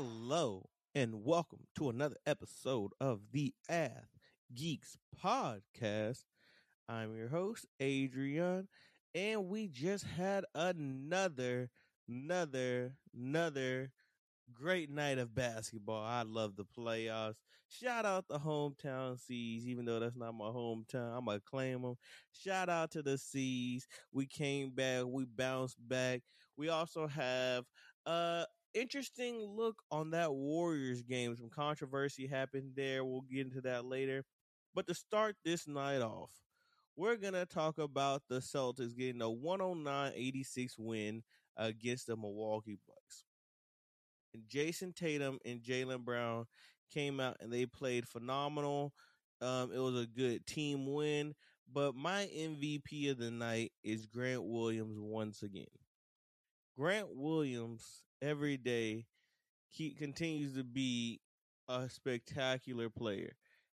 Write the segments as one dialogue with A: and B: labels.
A: Hello and welcome to another episode of the Ath Geeks podcast. I'm your host, Adrian, and we just had another, another, another great night of basketball. I love the playoffs. Shout out the hometown C's, even though that's not my hometown. I'm gonna claim them. Shout out to the C's. We came back. We bounced back. We also have uh interesting look on that Warriors game. Some controversy happened there. We'll get into that later. But to start this night off, we're going to talk about the Celtics getting a 109 86 win against the Milwaukee Bucks. And Jayson Tatum and Jaylen Brown came out and they played phenomenal. Um, it was a good team win. But my MVP of the night is Grant Williams once again. Grant Williams every day he continues to be a spectacular player.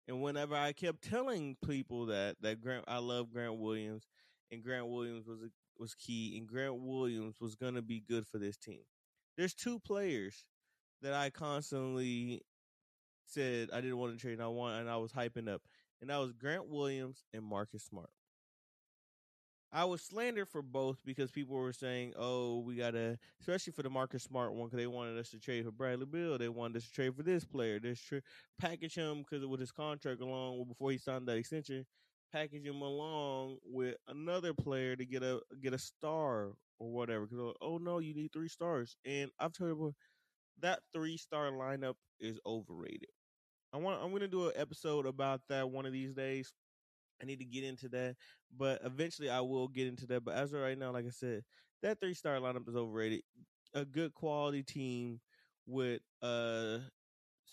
A: And whenever I kept telling people that that Grant I love Grant Williams and Grant Williams was was key and Grant Williams was going to be good for this team. There's two players that I constantly said I didn't want to trade and I want and I was hyping up. And that was Grant Williams and Marcus Smart. I was slandered for both because people were saying, "Oh, we gotta," especially for the Marcus Smart one, because they wanted us to trade for Bradley Beal. They wanted us to trade for this player. This tra- package him because with his contract along before he signed that extension, package him along with another player to get a get a star or whatever. Because oh no, you need three stars, and I've told you that three star lineup is overrated. I want I'm gonna do an episode about that one of these days I need to get into that, but eventually I will get into that. But as of right now, like I said, that three star lineup is overrated. A good quality team with a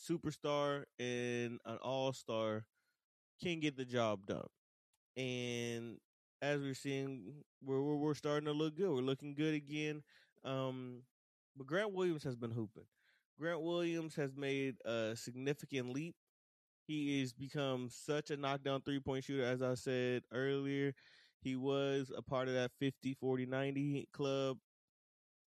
A: superstar and an all star can get the job done. And as we're seeing, we're, we're, we're starting to look good. We're looking good again. Um, but Grant Williams has been hooping. Grant Williams has made a significant leap he has become such a knockdown three point shooter. As I said earlier, he was a part of that 50 40 90 club.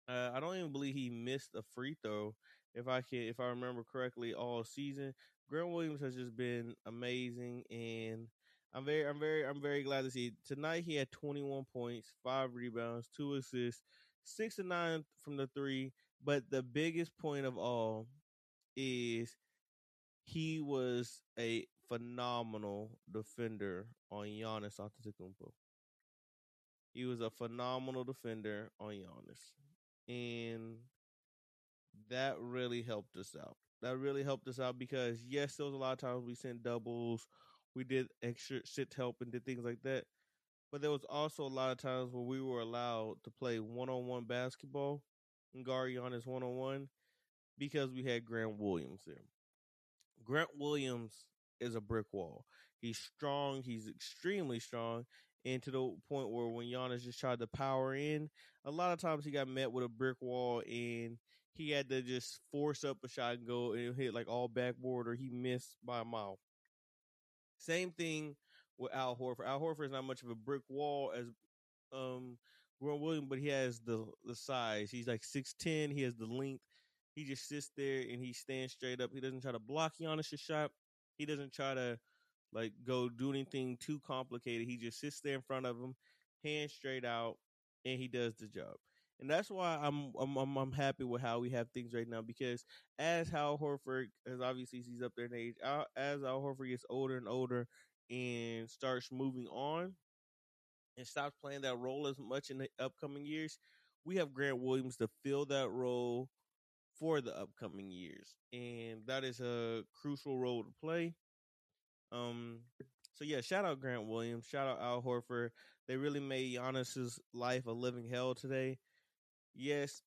A: Uh, I don't even believe he missed a free throw, if I can, if I remember correctly, all season. Grant Williams has just been amazing, and I'm very, I'm very, I'm very glad to see. Tonight he had 21 points, five rebounds, two assists, six and nine from the three. But the biggest point of all is he was a phenomenal defender on Giannis Antetokounmpo. He was a phenomenal defender on Giannis, and that really helped us out. That really helped us out because yes, there was a lot of times we sent doubles, we did extra shit help and did things like that. But there was also a lot of times where we were allowed to play one on one basketball and guard Giannis one on one because we had Grant Williams there. Grant Williams is a brick wall. He's strong. He's extremely strong. And to the point where when Giannis just tried to power in, a lot of times he got met with a brick wall and he had to just force up a shot and go and hit like all backboard or he missed by a mile. Same thing with Al Horford. Al Horford is not much of a brick wall as um Grant Williams, but he has the the size. He's like six ten. He has the length. He just sits there and he stands straight up. He doesn't try to block Giannis' shot. He doesn't try to like go do anything too complicated. He just sits there in front of him, hands straight out, and he does the job. And that's why I'm I'm I'm, I'm happy with how we have things right now because as Al Horford, as obviously he's up there in age, as Al Horford gets older and older and starts moving on and stops playing that role as much in the upcoming years, we have Grant Williams to fill that role for the upcoming years, and that is a crucial role to play. Um, so yeah, shout out Grant Williams, shout out Al Horford. They really made Giannis's life a living hell today. Yes,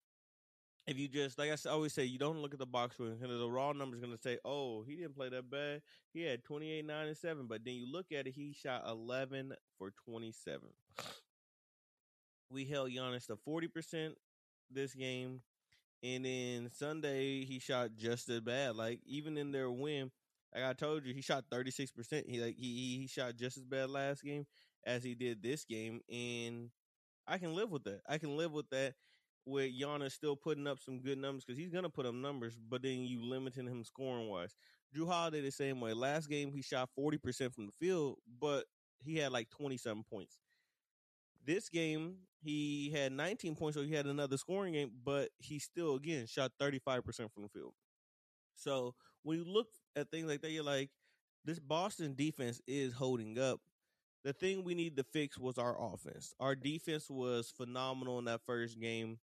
A: if you just like I always say, you don't look at the box score the raw number is going to say, "Oh, he didn't play that bad. He had twenty eight, nine, and seven. But then you look at it, he shot eleven for twenty seven. We held Giannis to forty percent this game. And then Sunday he shot just as bad. Like even in their win, like I told you, he shot thirty six percent. He like he he shot just as bad last game as he did this game, and I can live with that. I can live with that. with Giannis still putting up some good numbers because he's gonna put up numbers, but then you limiting him scoring wise. Jrue Holiday the same way. Last game he shot forty percent from the field, but he had like twenty seven points. This game he had nineteen points, so he had another scoring game, but he still again shot thirty five percent from the field. So when you look at things like that, you're like, this Boston defense is holding up. The thing we need to fix was our offense. Our defense was phenomenal in that first game,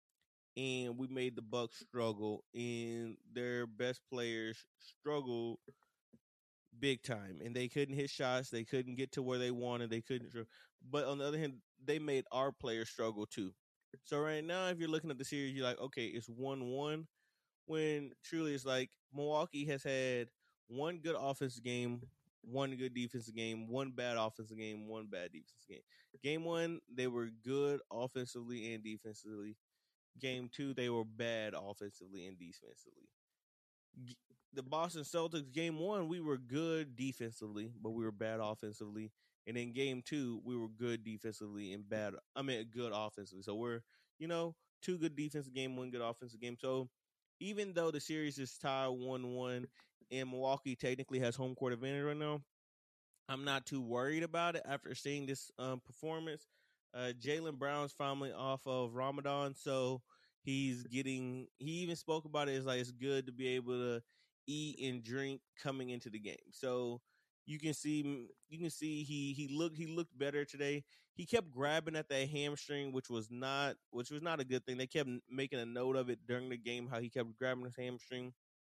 A: and we made the Bucks struggle, and their best players struggled big time, and they couldn't hit shots. They couldn't get to where they wanted. They couldn't. But on the other hand, they made our players struggle too. So right now, if you're looking at the series, you're like, okay, it's one one. When truly it's like Milwaukee has had one good offensive game, one good defensive game, one bad offensive game, one bad defensive game. Game one, they were good offensively and defensively. Game two, they were bad offensively and defensively. The Boston Celtics, game one, we were good defensively, but we were bad offensively. And in game two, we were good defensively and bad. I mean, good offensively. So we're, you know, two good defensive game, one good offensive game. So even though the series is tied one one, and Milwaukee technically has home court advantage right now, I'm not too worried about it after seeing this um, performance. Uh, Jaylen Brown's finally off of Ramadan, so he's getting. He even spoke about it It's like it's good to be able to eat and drink coming into the game. So you can see you can see he he looked he looked better today. He kept grabbing at that hamstring, which was not which was not a good thing. They kept making a note of it during the game how he kept grabbing his hamstring,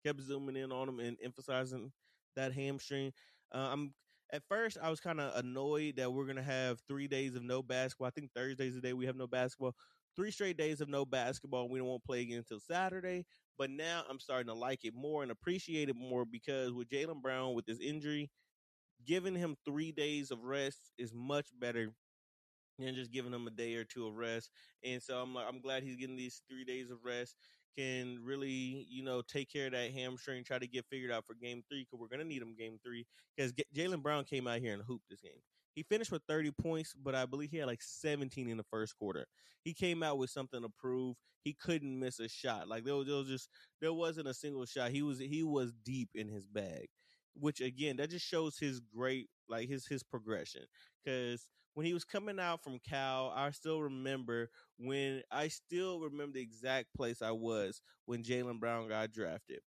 A: kept zooming in on him and emphasizing that hamstring. Uh, I'm at first I was kind of annoyed that we're gonna have three days of no basketball. I think Thursday's the day we have no basketball. Three straight days of no basketball. We don't want to play again until Saturday. But now I'm starting to like it more and appreciate it more because with Jaylen Brown with his injury, giving him three days of rest is much better than just giving him a day or two of rest. And so I'm I'm glad he's getting these three days of rest. Can really, you know, take care of that hamstring, try to get figured out for game three because we're gonna need him game three. Because Jaylen Brown came out here and hooped this game. He finished with 30 points, but I believe he had like 17 in the first quarter. He came out with something to prove. He couldn't miss a shot. Like there was, there was just there wasn't a single shot. He was he was deep in his bag which again that just shows his great like his his progression because when he was coming out from cal i still remember when i still remember the exact place i was when Jaylen brown got drafted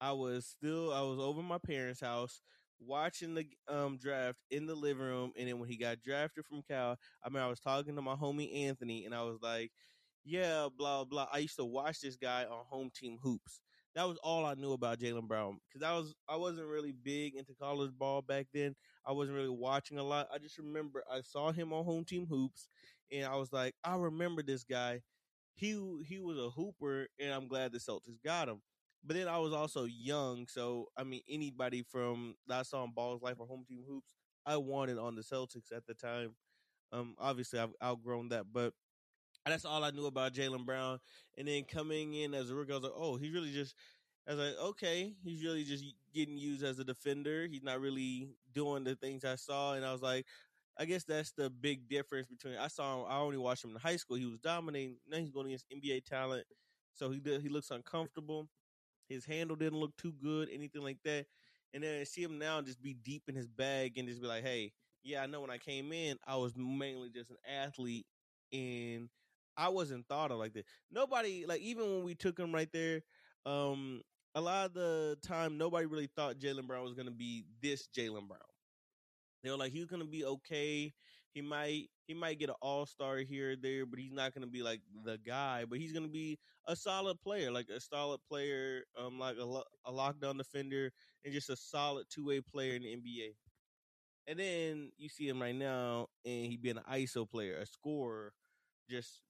A: i was still i was over my parents house watching the um draft in the living room and then when he got drafted from cal i mean i was talking to my homie anthony and i was like yeah blah blah i used to watch this guy on home team hoops that was all I knew about Jaylen Brown because I was I wasn't really big into college ball back then. I wasn't really watching a lot. I just remember I saw him on Home Team Hoops, and I was like, I remember this guy. He he was a hooper, and I'm glad the Celtics got him. But then I was also young, so I mean, anybody from that I saw in Balls Life or Home Team Hoops, I wanted on the Celtics at the time. Um, obviously I've outgrown that, but that's all I knew about Jaylen Brown. And then coming in as a rookie, I was like, oh, he's really just. I was like, okay, he's really just getting used as a defender. He's not really doing the things I saw, and I was like, I guess that's the big difference between I saw him. I only watched him in high school. He was dominating. Now he's going against NBA talent, so he he looks uncomfortable. His handle didn't look too good, anything like that. And then I see him now just be deep in his bag and just be like, hey, yeah, I know when I came in, I was mainly just an athlete, and I wasn't thought of like that. Nobody like even when we took him right there, um, a lot of the time nobody really thought Jaylen Brown was gonna be this Jaylen Brown. They were like he's gonna be okay. He might he might get an all star here or there, but he's not gonna be like the guy. But he's gonna be a solid player, like a solid player, um, like a, a lockdown defender, and just a solid two way player in the NBA. And then you see him right now, and he be an ISO player, a scorer, just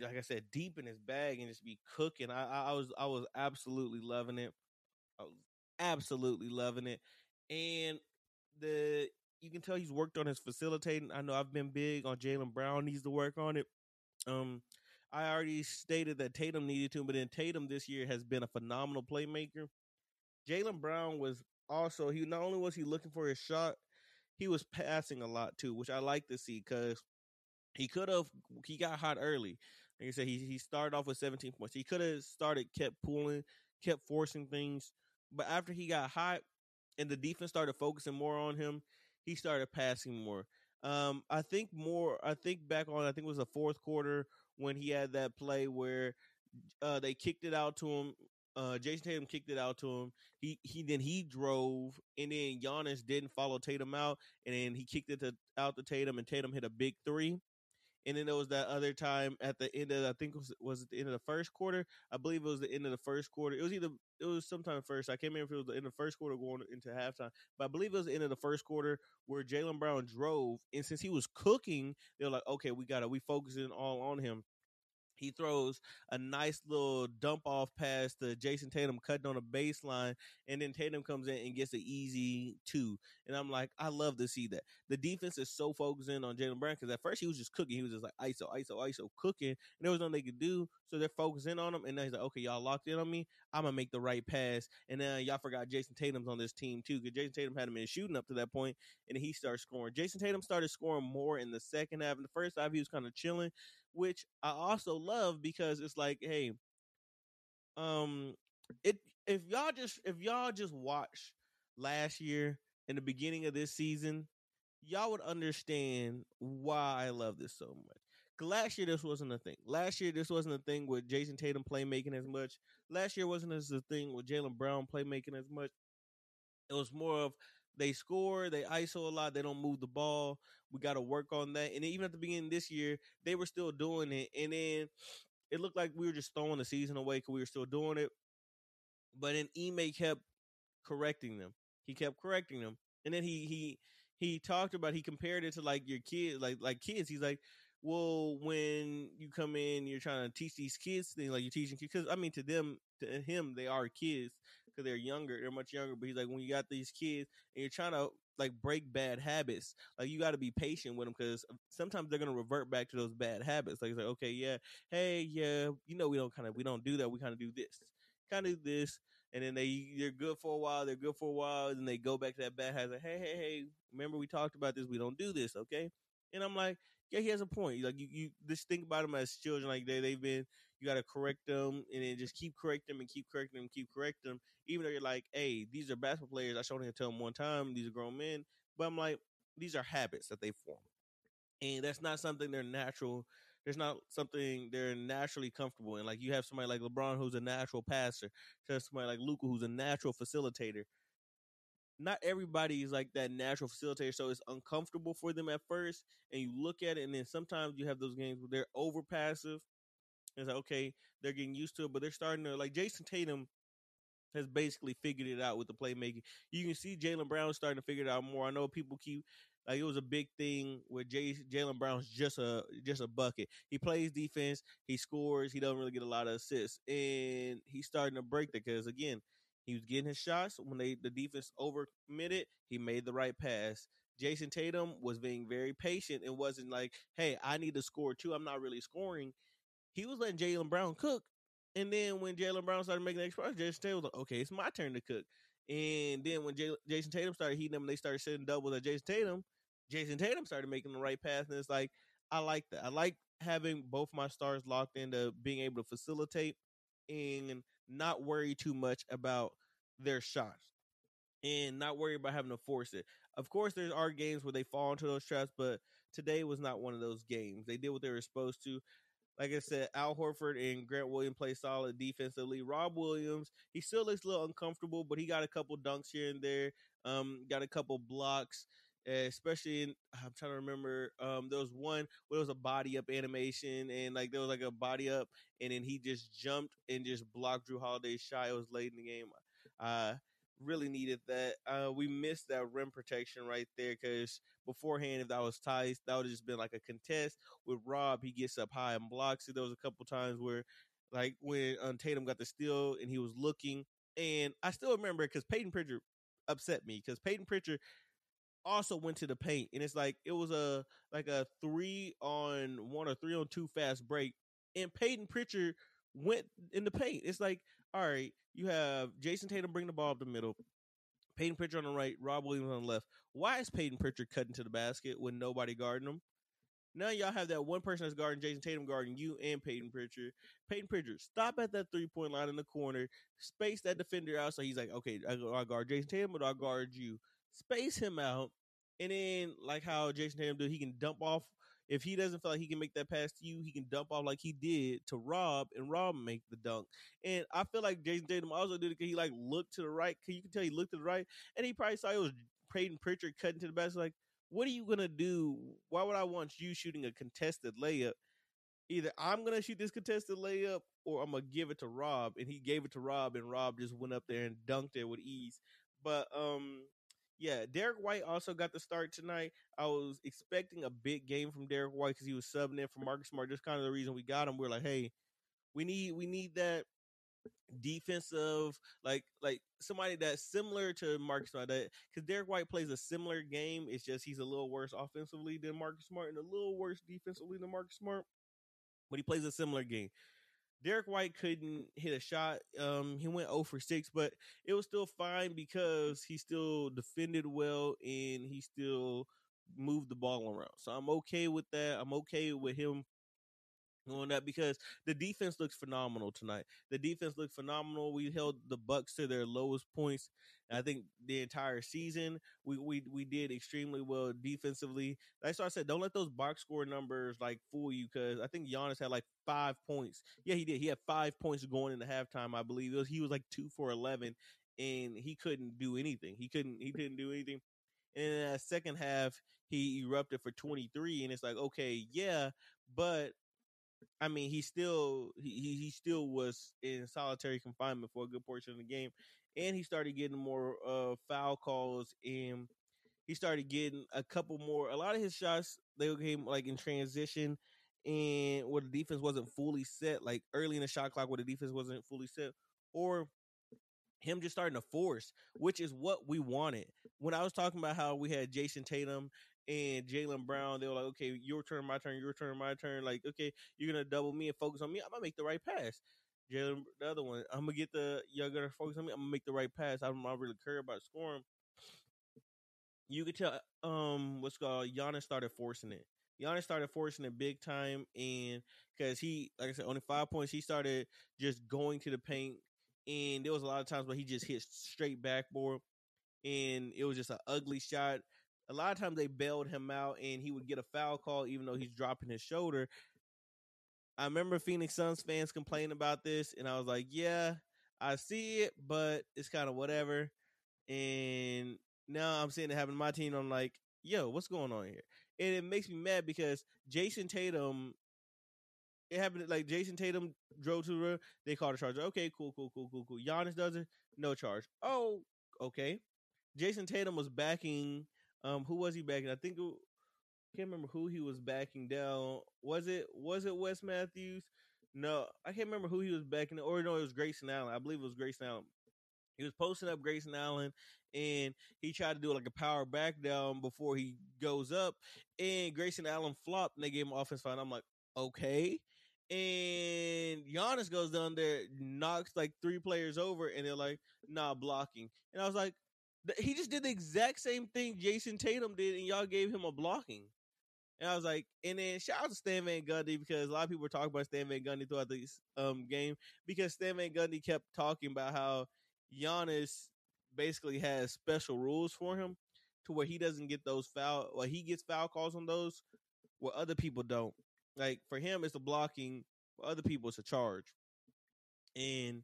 A: like I said, deep in his bag and just be cooking. I, I was I was absolutely loving it. I was absolutely loving it. And the you can tell he's worked on his facilitating. I know I've been big on Jaylen Brown needs to work on it. Um I already stated that Tatum needed to, but then Tatum this year has been a phenomenal playmaker. Jaylen Brown was also he not only was he looking for his shot, he was passing a lot too, which I like to see because he could have he got hot early. Like I said, he he started off with 17 points. He could have started, kept pulling, kept forcing things, but after he got hot and the defense started focusing more on him, he started passing more. Um, I think more. I think back on. I think it was the fourth quarter when he had that play where uh, they kicked it out to him. Uh, Jayson Tatum kicked it out to him. He he then he drove, and then Giannis didn't follow Tatum out, and then he kicked it to, out to Tatum, and Tatum hit a big three. And then there was that other time at the end of I think it was was it the end of the first quarter. I believe it was the end of the first quarter. It was either it was sometime first. I can't remember if it was the end of the first quarter going into halftime, but I believe it was the end of the first quarter where Jaylen Brown drove, and since he was cooking, they're like, okay, we got to we focusing all on him he throws a nice little dump off pass to Jayson Tatum cutting on a baseline, and then Tatum comes in and gets an easy two. And I'm like, I love to see that. The defense is so focused in on Jaylen Brown because at first he was just cooking. He was just like ISO, ISO, ISO, cooking, and there was nothing they could do. So they're focusing on him, and then he's like, okay, y'all locked in on me. I'm gonna make the right pass. And then y'all forgot Jayson Tatum's on this team too because Jayson Tatum hadn't been shooting up to that point, and he started scoring. Jayson Tatum started scoring more in the second half. In the first half, he was kind of chilling which I also love because it's like, hey, um, it if y'all just if y'all just watch last year in the beginning of this season, y'all would understand why I love this so much. Last year this wasn't a thing. Last year this wasn't a thing with Jayson Tatum playmaking as much. Last year wasn't as a thing with Jaylen Brown playmaking as much. It was more of they score, they ISO a lot, they don't move the ball. We got to work on that. And even at the beginning this year, they were still doing it. And then it looked like we were just throwing the season away because we were still doing it. But then Ime kept correcting them. He kept correcting them. And then he he he talked about he compared it to like your kids, like like kids. He's like, well, when you come in, you're trying to teach these kids things like you're teaching kids. Because I mean, to them, to him, they are kids because they're younger. They're much younger. But he's like, when you got these kids and you're trying to like break bad habits, like you got to be patient with them because sometimes they're gonna revert back to those bad habits. Like, it's like, okay, yeah, hey, yeah, you know, we don't kind of we don't do that. We kind of do this, kind of this, and then they they're good for a while. They're good for a while, and then they go back to that bad habit. Like, hey, hey, hey, remember we talked about this? We don't do this, okay? And I'm like, yeah, he has a point. Like you, you just think about them as children. Like they, they've been you got to correct them and then just keep correcting them and keep correcting them, keep correcting them. Even though you're like, hey, these are basketball players. I showed him tell them one time, these are grown men. But I'm like, these are habits that they form. And that's not something they're natural. There's not something they're naturally comfortable in. Like you have somebody like LeBron who's a natural passer. You have somebody like Luka who's a natural facilitator. Not everybody is like that natural facilitator, so it's uncomfortable for them at first. And you look at it, and then sometimes you have those games where they're over passive it's like okay, they're getting used to it, but they're starting to like Jayson Tatum has basically figured it out with the playmaking. You can see Jaylen Brown starting to figure it out more. I know people keep like it was a big thing where Jay Jaylen Brown's just a just a bucket. He plays defense, he scores, he doesn't really get a lot of assists, and he's starting to break that because again, he was getting his shots when they the defense overcommitted. He made the right pass. Jayson Tatum was being very patient and wasn't like, "Hey, I need to score too. I'm not really scoring." He was letting Jaylen Brown cook. And then when Jaylen Brown started making the express, Jayson Tatum was like, okay, it's my turn to cook. And then when Jay- Jayson Tatum started heating them and they started sitting doubles at Jayson Tatum, Jayson Tatum started making the right pass. And it's like, I like that. I like having both my stars locked into being able to facilitate and not worry too much about their shots and not worry about having to force it. Of course, there are games where they fall into those traps, but today was not one of those games. They did what they were supposed to like I said, Al Horford and Grant Williams play solid defensively. Rob Williams, he still looks a little uncomfortable, but he got a couple dunks here and there. Um, got a couple blocks, especially in, I'm trying to remember. Um, there was one where it was a body up animation, and like there was like a body up, and then he just jumped and just blocked Jrue Holiday's shot. It was late in the game. Uh, really needed that. Uh, we missed that rim protection right there because beforehand, if that was tight, that would have just been like a contest. With Rob, he gets up high and blocks it. There was a couple times where, like when um, Tatum got the steal and he was looking, and I still remember because Peyton Pritchard upset me because Peyton Pritchard also went to the paint, and it's like it was a like a three on one or three on two fast break, and Peyton Pritchard went in the paint. It's like, all right, you have Jayson Tatum bring the ball up the middle, Peyton Pritchard on the right, Rob Williams on the left. Why is Peyton Pritchard cutting to the basket when nobody guarding him? Now y'all have that one person that's guarding Jayson Tatum guarding you and Peyton Pritchard. Peyton Pritchard, stop at that three point line in the corner, space that defender out. So he's like, okay, I, I guard Jayson Tatum, but I guard you. Space him out, and then like how Jayson Tatum do, he can dump off. If he doesn't feel like he can make that pass to you, he can dump off like he did to Rob, and Rob make the dunk. And I feel like Jayson Tatum also did it because he like looked to the right. Cause you can tell he looked to the right, and he probably saw it was Peyton Pritchard cutting to the basket. Like, what are you gonna do? Why would I want you shooting a contested layup? Either I'm gonna shoot this contested layup or I'm gonna give it to Rob. And he gave it to Rob, and Rob just went up there and dunked it with ease. But um, yeah, Derrick White also got the start tonight. I was expecting a big game from Derrick White because he was subbing in for Marcus Smart. Just kind of the reason we got him. We are like, hey, we need we need that defensive like like somebody that's similar to Marcus Smart because Derrick White plays a similar game. It's just he's a little worse offensively than Marcus Smart and a little worse defensively than Marcus Smart. But he plays a similar game. Derrick White couldn't hit a shot. Um, he went 0 for 6, but it was still fine because he still defended well and he still moved the ball around. So I'm okay with that. I'm okay with him on that because the defense looks phenomenal tonight. The defense looked phenomenal. We held the Bucks to their lowest points. I think the entire season we we we did extremely well defensively. That's why I said don't let those box score numbers like fool you because I think Giannis had like five points. Yeah, he did. He had five points going into halftime. I believe was he was like two for eleven, and he couldn't do anything. He couldn't he couldn't do anything. And in that second half, he erupted for 23, and it's like, okay, yeah, but I mean, he still he he still was in solitary confinement for a good portion of the game, and he started getting more uh, foul calls, and he started getting a couple more. A lot of his shots they came like in transition, and where the defense wasn't fully set, like early in the shot clock where the defense wasn't fully set, or him just starting to force, which is what we wanted. When I was talking about how we had Jayson Tatum and Jaylen Brown, they were like, okay, your turn, my turn, your turn, my turn. Like, okay, you're gonna double me and focus on me. I'm gonna make the right pass. Jaylen, the other one, I'm gonna get the you're gonna focus on me. I'm gonna make the right pass. I'm not really care about scoring. You could tell, um, what's called Giannis started forcing it. Giannis started forcing it big time, and because he, like I said, only five points, he started just going to the paint, and there was a lot of times where he just hit straight backboard, and it was just an ugly shot a lot of times they bailed him out and he would get a foul call even though he's dropping his shoulder. I remember Phoenix Suns fans complaining about this, and I was like, yeah, I see it, but it's kind of whatever. And now I'm seeing it happen to my team. I'm like, yo, what's going on here? And it makes me mad because Jayson Tatum, it happened like Jayson Tatum drove to the they called a charge. Okay, cool, cool, cool, cool, cool. Giannis does it, no charge. Oh, okay. Jayson Tatum was backing um, who was he backing? I think it, can't remember who he was backing down. Was it was it Wes Matthews? No, I can't remember who he was backing. Or no, it was Grayson Allen. I believe it was Grayson Allen. He was posting up Grayson Allen, and he tried to do like a power back down before he goes up, and Grayson Allen flopped, and they gave him offense foul. I'm like, okay. And Giannis goes down there, knocks like three players over, and they're like, nah, blocking. And I was like, he just did the exact same thing Jayson Tatum did, and y'all gave him a blocking. And I was like, and then shout out to Stan Van Gundy because a lot of people were talking about Stan Van Gundy throughout this um, game because Stan Van Gundy kept talking about how Giannis basically has special rules for him to where he doesn't get those foul, or he gets foul calls on those where other people don't. Like for him, it's a blocking. For other people, it's a charge. And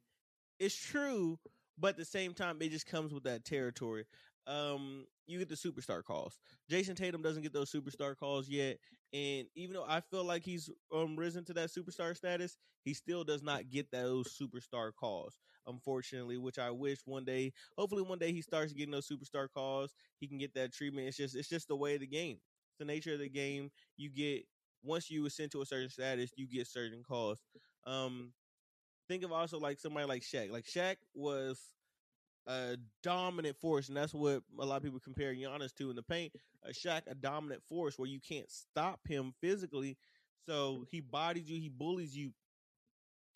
A: it's true, but at the same time, it just comes with that territory. Um, you get the superstar calls. Jayson Tatum doesn't get those superstar calls yet, and even though I feel like he's um risen to that superstar status, he still does not get those superstar calls. Unfortunately, which I wish one day, hopefully one day he starts getting those superstar calls. He can get that treatment. It's just it's just the way of the game. It's the nature of the game. You get once you ascend to a certain status, you get certain calls. Um, think of also like somebody like Shaq. Like Shaq was a dominant force, and that's what a lot of people compare Giannis to in the paint. A Shaq, a dominant force where you can't stop him physically. So he bodies you, he bullies you,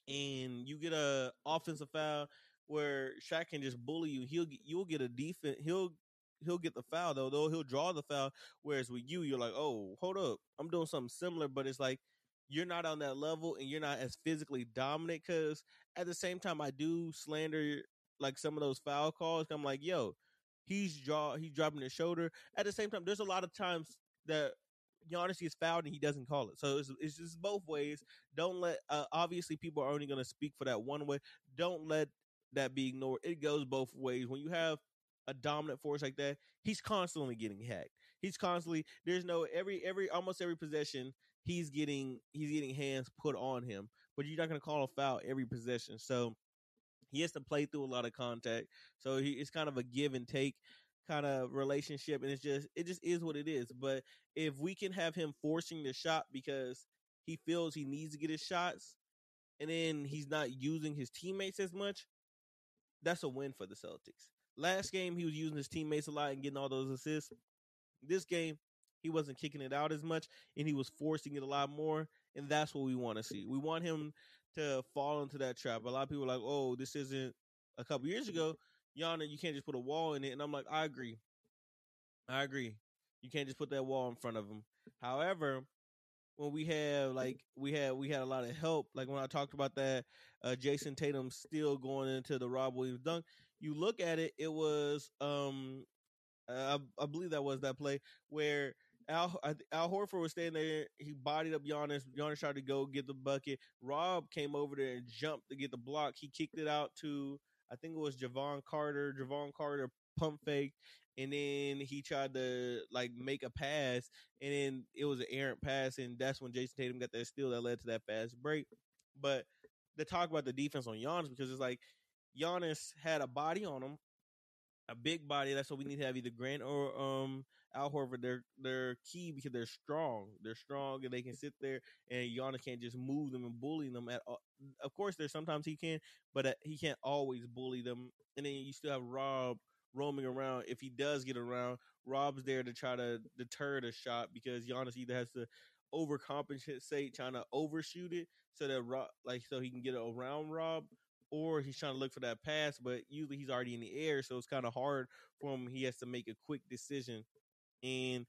A: and you get a offensive foul where Shaq can just bully you. He'll you'll get a defense. He'll he'll get the foul though. Though he'll draw the foul. Whereas with you, you're like, oh, hold up, I'm doing something similar, but it's like you're not on that level and you're not as physically dominant. Because at the same time, I do slander like some of those foul calls. I'm like, yo, he's draw he's dropping his shoulder. At the same time, there's a lot of times that Giannis is fouled and he doesn't call it. So it's, it's just both ways. Don't let uh, obviously people are only going to speak for that one way. Don't let that be ignored. It goes both ways. When you have a dominant force like that, he's constantly getting hacked. He's constantly there's no every every almost every possession he's getting he's getting hands put on him. But you're not going to call a foul every possession. So he has to play through a lot of contact. So he, it's kind of a give and take kind of relationship and it's just it just is what it is but if we can have him forcing the shot because he feels he needs to get his shots and then he's not using his teammates as much that's a win for the Celtics last game he was using his teammates a lot and getting all those assists this game he wasn't kicking it out as much and he was forcing it a lot more and that's what we want to see we want him to fall into that trap a lot of people are like oh this isn't a couple years ago Yana, you can't just put a wall in it. And I'm like, I agree. I agree. You can't just put that wall in front of him. However, when we have like we had we had a lot of help, like when I talked about that, uh, Jayson Tatum still going into the Rob Williams dunk. You look at it, it was um, I, I believe that was that play where Al Al Horford was standing there. He bodied up Giannis. Giannis tried to go get the bucket. Rob came over there and jumped to get the block. He kicked it out to I think it was Jevon Carter. Jevon Carter pump fake, and then he tried to like make a pass, and then it was an errant pass, and that's when Jayson Tatum got that steal that led to that fast break. But to talk about the defense on Giannis because it's like Giannis had a body on him, a big body. That's what we need to have either Grant or um Al Horford. They're they're key because they're strong. They're strong and they can sit there and Giannis can't just move them and bully them at all. Of course, there's sometimes he can, but uh, he can't always bully them. And then you still have Rob roaming around. If he does get around, Rob's there to try to deter the shot because Giannis either has to overcompensate, trying to overshoot it so that Rob, like, so he can get around Rob, or he's trying to look for that pass, but usually he's already in the air, so it's kind of hard for him. He has to make a quick decision. And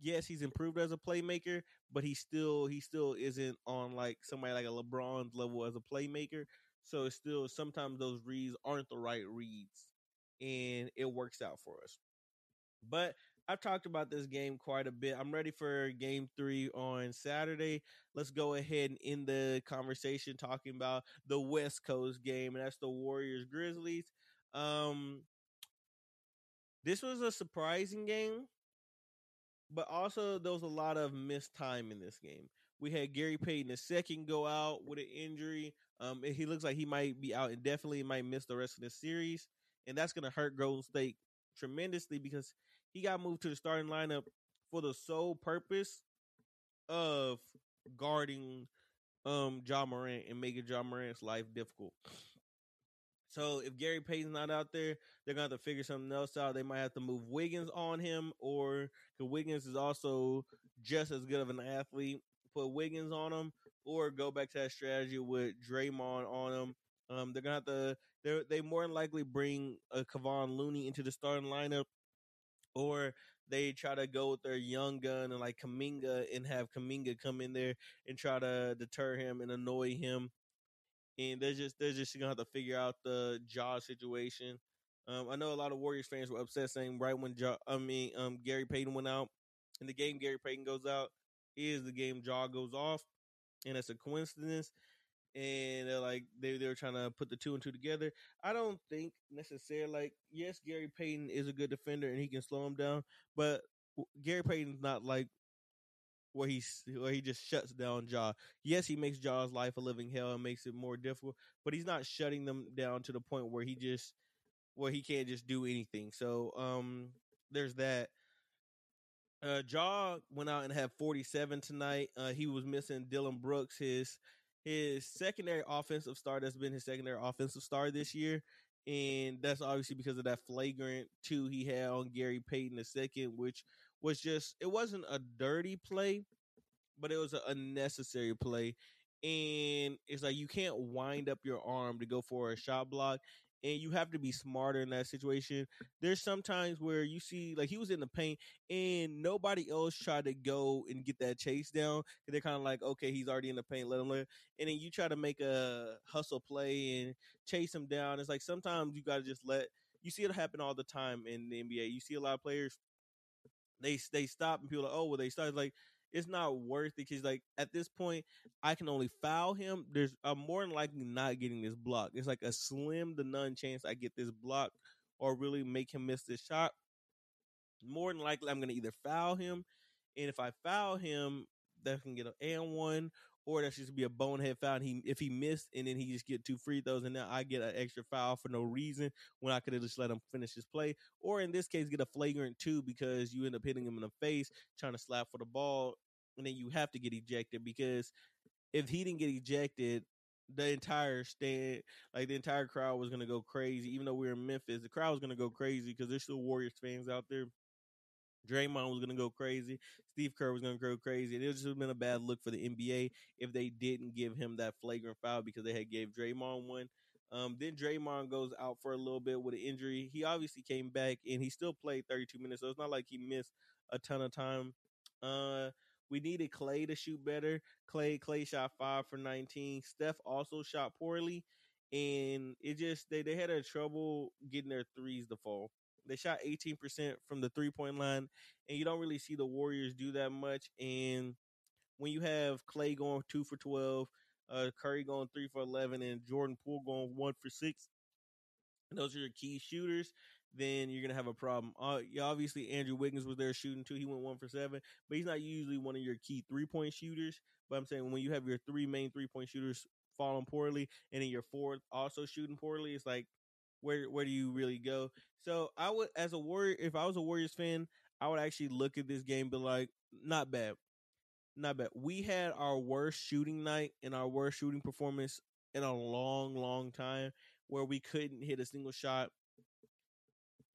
A: yes, he's improved as a playmaker, but he still he still isn't on like somebody like a LeBron's level as a playmaker. So it's still sometimes those reads aren't the right reads, and it works out for us. But I've talked about this game quite a bit. I'm ready for game three on Saturday. Let's go ahead and end the conversation talking about the West Coast game, and that's the Warriors Grizzlies. Um, this was a surprising game, but also there was a lot of missed time in this game. We had Gary Payton the second go out with an injury. Um, he looks like he might be out indefinitely, might miss the rest of the series, and that's going to hurt Golden State tremendously because he got moved to the starting lineup for the sole purpose of guarding um Ja Morant and making Ja Morant's life difficult. So if Gary Payton's not out there, they're gonna have to figure something else out. They might have to move Wiggins on him, or because Wiggins is also just as good of an athlete, put Wiggins on him, or go back to that strategy with Draymond on him. Um, they're gonna have to. They they more than likely bring a uh, Kevon Looney into the starting lineup or they try to go with their young gun and like Kuminga and have Kuminga come in there and try to deter him and annoy him. And they're just they're just gonna have to figure out the Ja situation. Um, I know a lot of Warriors fans were upset saying right when I mean um, Gary Payton went out, in the game Gary Payton goes out is the game Ja goes off, and it's a coincidence and they're like they they were trying to put the two and two together. I don't think necessarily like yes, Gary Payton is a good defender and he can slow him down, but Gary Payton's not like where he's where he just shuts down Ja. Yes, he makes Ja's life a living hell and makes it more difficult, but he's not shutting them down to the point where he just where he can't just do anything. So um there's that. Uh Ja went out and had 47 tonight. Uh he was missing Dillon Brooks, his his secondary offensive star that's been his secondary offensive star this year. And that's obviously because of that flagrant two he had on Gary Payton the second, which was just it wasn't a dirty play, but it was an unnecessary play. And it's like you can't wind up your arm to go for a shot block and you have to be smarter in that situation. There's sometimes where you see like he was in the paint and nobody else tried to go and get that chase down. They're kind of like, okay, he's already in the paint, let him live. And then you try to make a hustle play and chase him down. It's like sometimes you got to just let. You see it happen all the time in the NBA. You see a lot of players they they stop and people are like, oh well they started like it's not worth it because like at this point I can only foul him. There's I'm more than likely not getting this block. It's like a slim to none chance I get this block or really make him miss this shot. More than likely I'm gonna either foul him, and if I foul him, that can get an and one, or that should be a bonehead foul. And he if he missed and then he just get two free throws, and now I get an extra foul for no reason when I could have just let him finish his play, or in this case get a flagrant two because you end up hitting him in the face trying to slap for the ball, and then you have to get ejected because if he didn't get ejected. The entire stand, like the entire crowd, was gonna go crazy. Even though we are in Memphis, the crowd was gonna go crazy because there's still Warriors fans out there Draymond was going to go crazy. Steve Kerr was going to go crazy. It would just have been a bad look for the NBA if they didn't give him that flagrant foul because they had gave Draymond one. Um, then Draymond goes out for a little bit with an injury. He obviously came back and he still played 32 minutes, so it's not like he missed a ton of time. Uh, we needed Clay to shoot better. Clay Clay shot five for 19. Steph also shot poorly, and it just they they had a trouble getting their threes to fall. They shot 18% from the three point line, and you don't really see the Warriors do that much. And when you have Clay going two for 12, uh, Curry going three for 11, and Jordan Poole going one for six, those are your key shooters, then you're gonna have a problem. Uh, obviously, Andrew Wiggins was there shooting too. He went one for seven, but he's not usually one of your key three point shooters. But I'm saying when you have your three main three point shooters falling poorly, and then your fourth also shooting poorly, it's like where where do you really go? So I would, as a warrior, if I was a Warriors fan, I would actually look at this game, be like, not bad, not bad. We had our worst shooting night and our worst shooting performance in a long, long time, where we couldn't hit a single shot.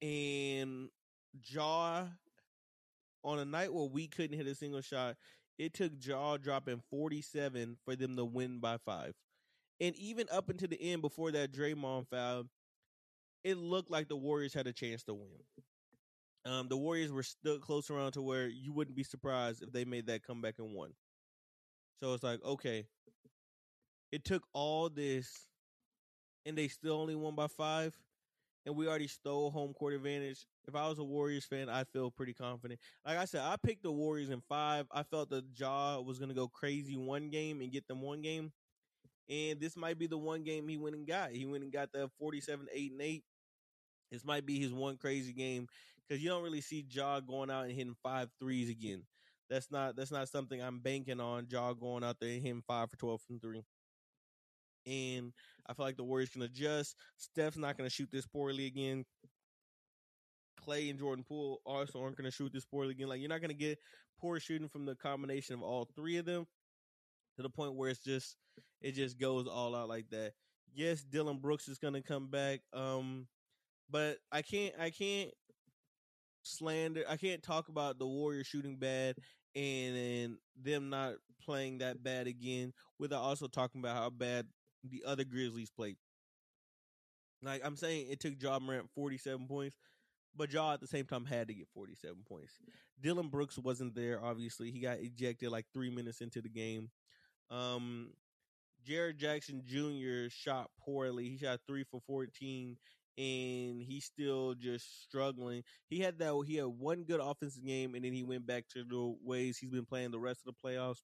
A: And Ja, on a night where we couldn't hit a single shot, it took Ja dropping 47 for them to win by five. And even up until the end, before that Draymond foul, it looked like the Warriors had a chance to win. Um, the Warriors were still close around to where you wouldn't be surprised if they made that comeback and won. So it's like, okay, it took all this and they still only won by five, and we already stole home court advantage. If I was a Warriors fan, I'd feel pretty confident. Like I said, I picked the Warriors in five. I felt the Ja was gonna go crazy one game and get them one game. And this might be the one game he went and got. He went and got the 47 8 and 8. This might be his one crazy game because you don't really see Ja going out and hitting five threes again. That's not that's not something I'm banking on. Ja going out there and hitting five for twelve from three. And I feel like the Warriors can adjust. Steph's not going to shoot this poorly again. Clay and Jordan Poole also aren't going to shoot this poorly again. Like you're not going to get poor shooting from the combination of all three of them to the point where it's just it just goes all out like that. Yes, Dillon Brooks is going to come back. Um, but I can't I can't slander I can't talk about the Warriors shooting bad and, and them not playing that bad again without also talking about how bad the other Grizzlies played. Like I'm saying it took Ja Morant 47 points, but Ja at the same time had to get 47 points. Dillon Brooks wasn't there, obviously. He got ejected like three minutes into the game. Um Jaren Jackson Jr. shot poorly. He shot three for 14 and he's still just struggling. He had that he had one good offensive game and then he went back to the ways he's been playing the rest of the playoffs.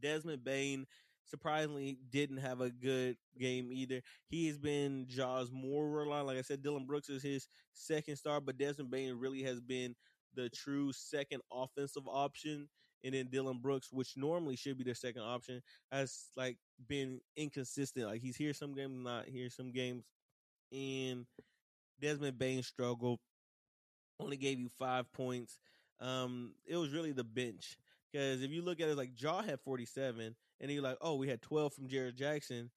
A: Desmond Bane surprisingly didn't have a good game either. He has been Ja's more reliant. Like I said, Dillon Brooks is his second star, but Desmond Bane really has been the true second offensive option. And then Dillon Brooks, which normally should be their second option, has like been inconsistent. Like he's here some games, not here some games and Desmond Bane struggled. Only gave you five points. Um, it was really the bench because if you look at it, like Ja had forty seven, and you're like, oh, we had twelve from Jared Jackson,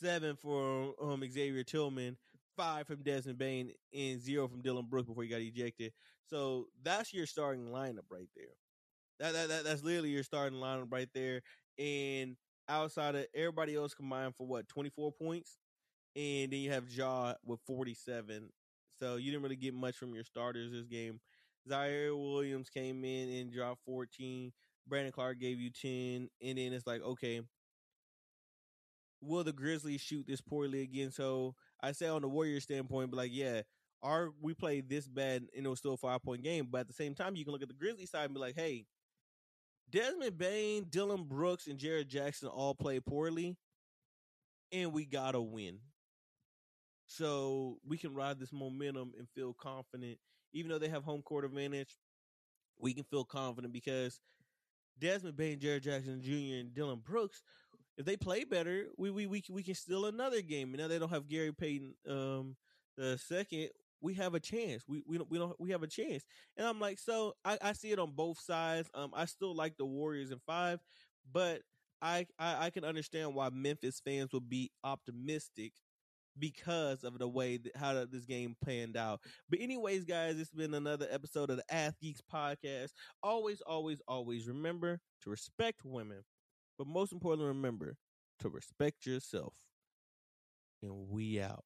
A: seven for um Xavier Tillman, five from Desmond Bane, and zero from Dillon Brooks before he got ejected. So that's your starting lineup right there. That, that, that that's literally your starting lineup right there. And outside of everybody else combined for what twenty four points, and then you have Ja with 47. So you didn't really get much from your starters this game. Ziaire Williams came in and dropped 14. Brandon Clarke gave you 10. And then it's like, okay, will the Grizzlies shoot this poorly again? So I say on the Warriors standpoint, but like, yeah, are we played this bad and it was still a five point game? But at the same time, you can look at the Grizzlies side and be like, hey, Desmond Bane, Dillon Brooks, and Jared Jackson all play poorly, and we gotta win. So we can ride this momentum and feel confident, even though they have home court advantage. We can feel confident because Desmond Bane, Jaren Jackson Jr., and Dillon Brooks, if they play better, we we we, we can steal another game. And now they don't have Gary Payton um, the second. We have a chance. We we don't we don't we have a chance. And I'm like, so I, I see it on both sides. Um, I still like the Warriors in five, but I, I I can understand why Memphis fans would be optimistic because of the way that, how this game panned out. But anyways, guys, it's been another episode of the Ath Geeks podcast. Always, always, always remember to respect women, but most importantly, remember to respect yourself. And we out.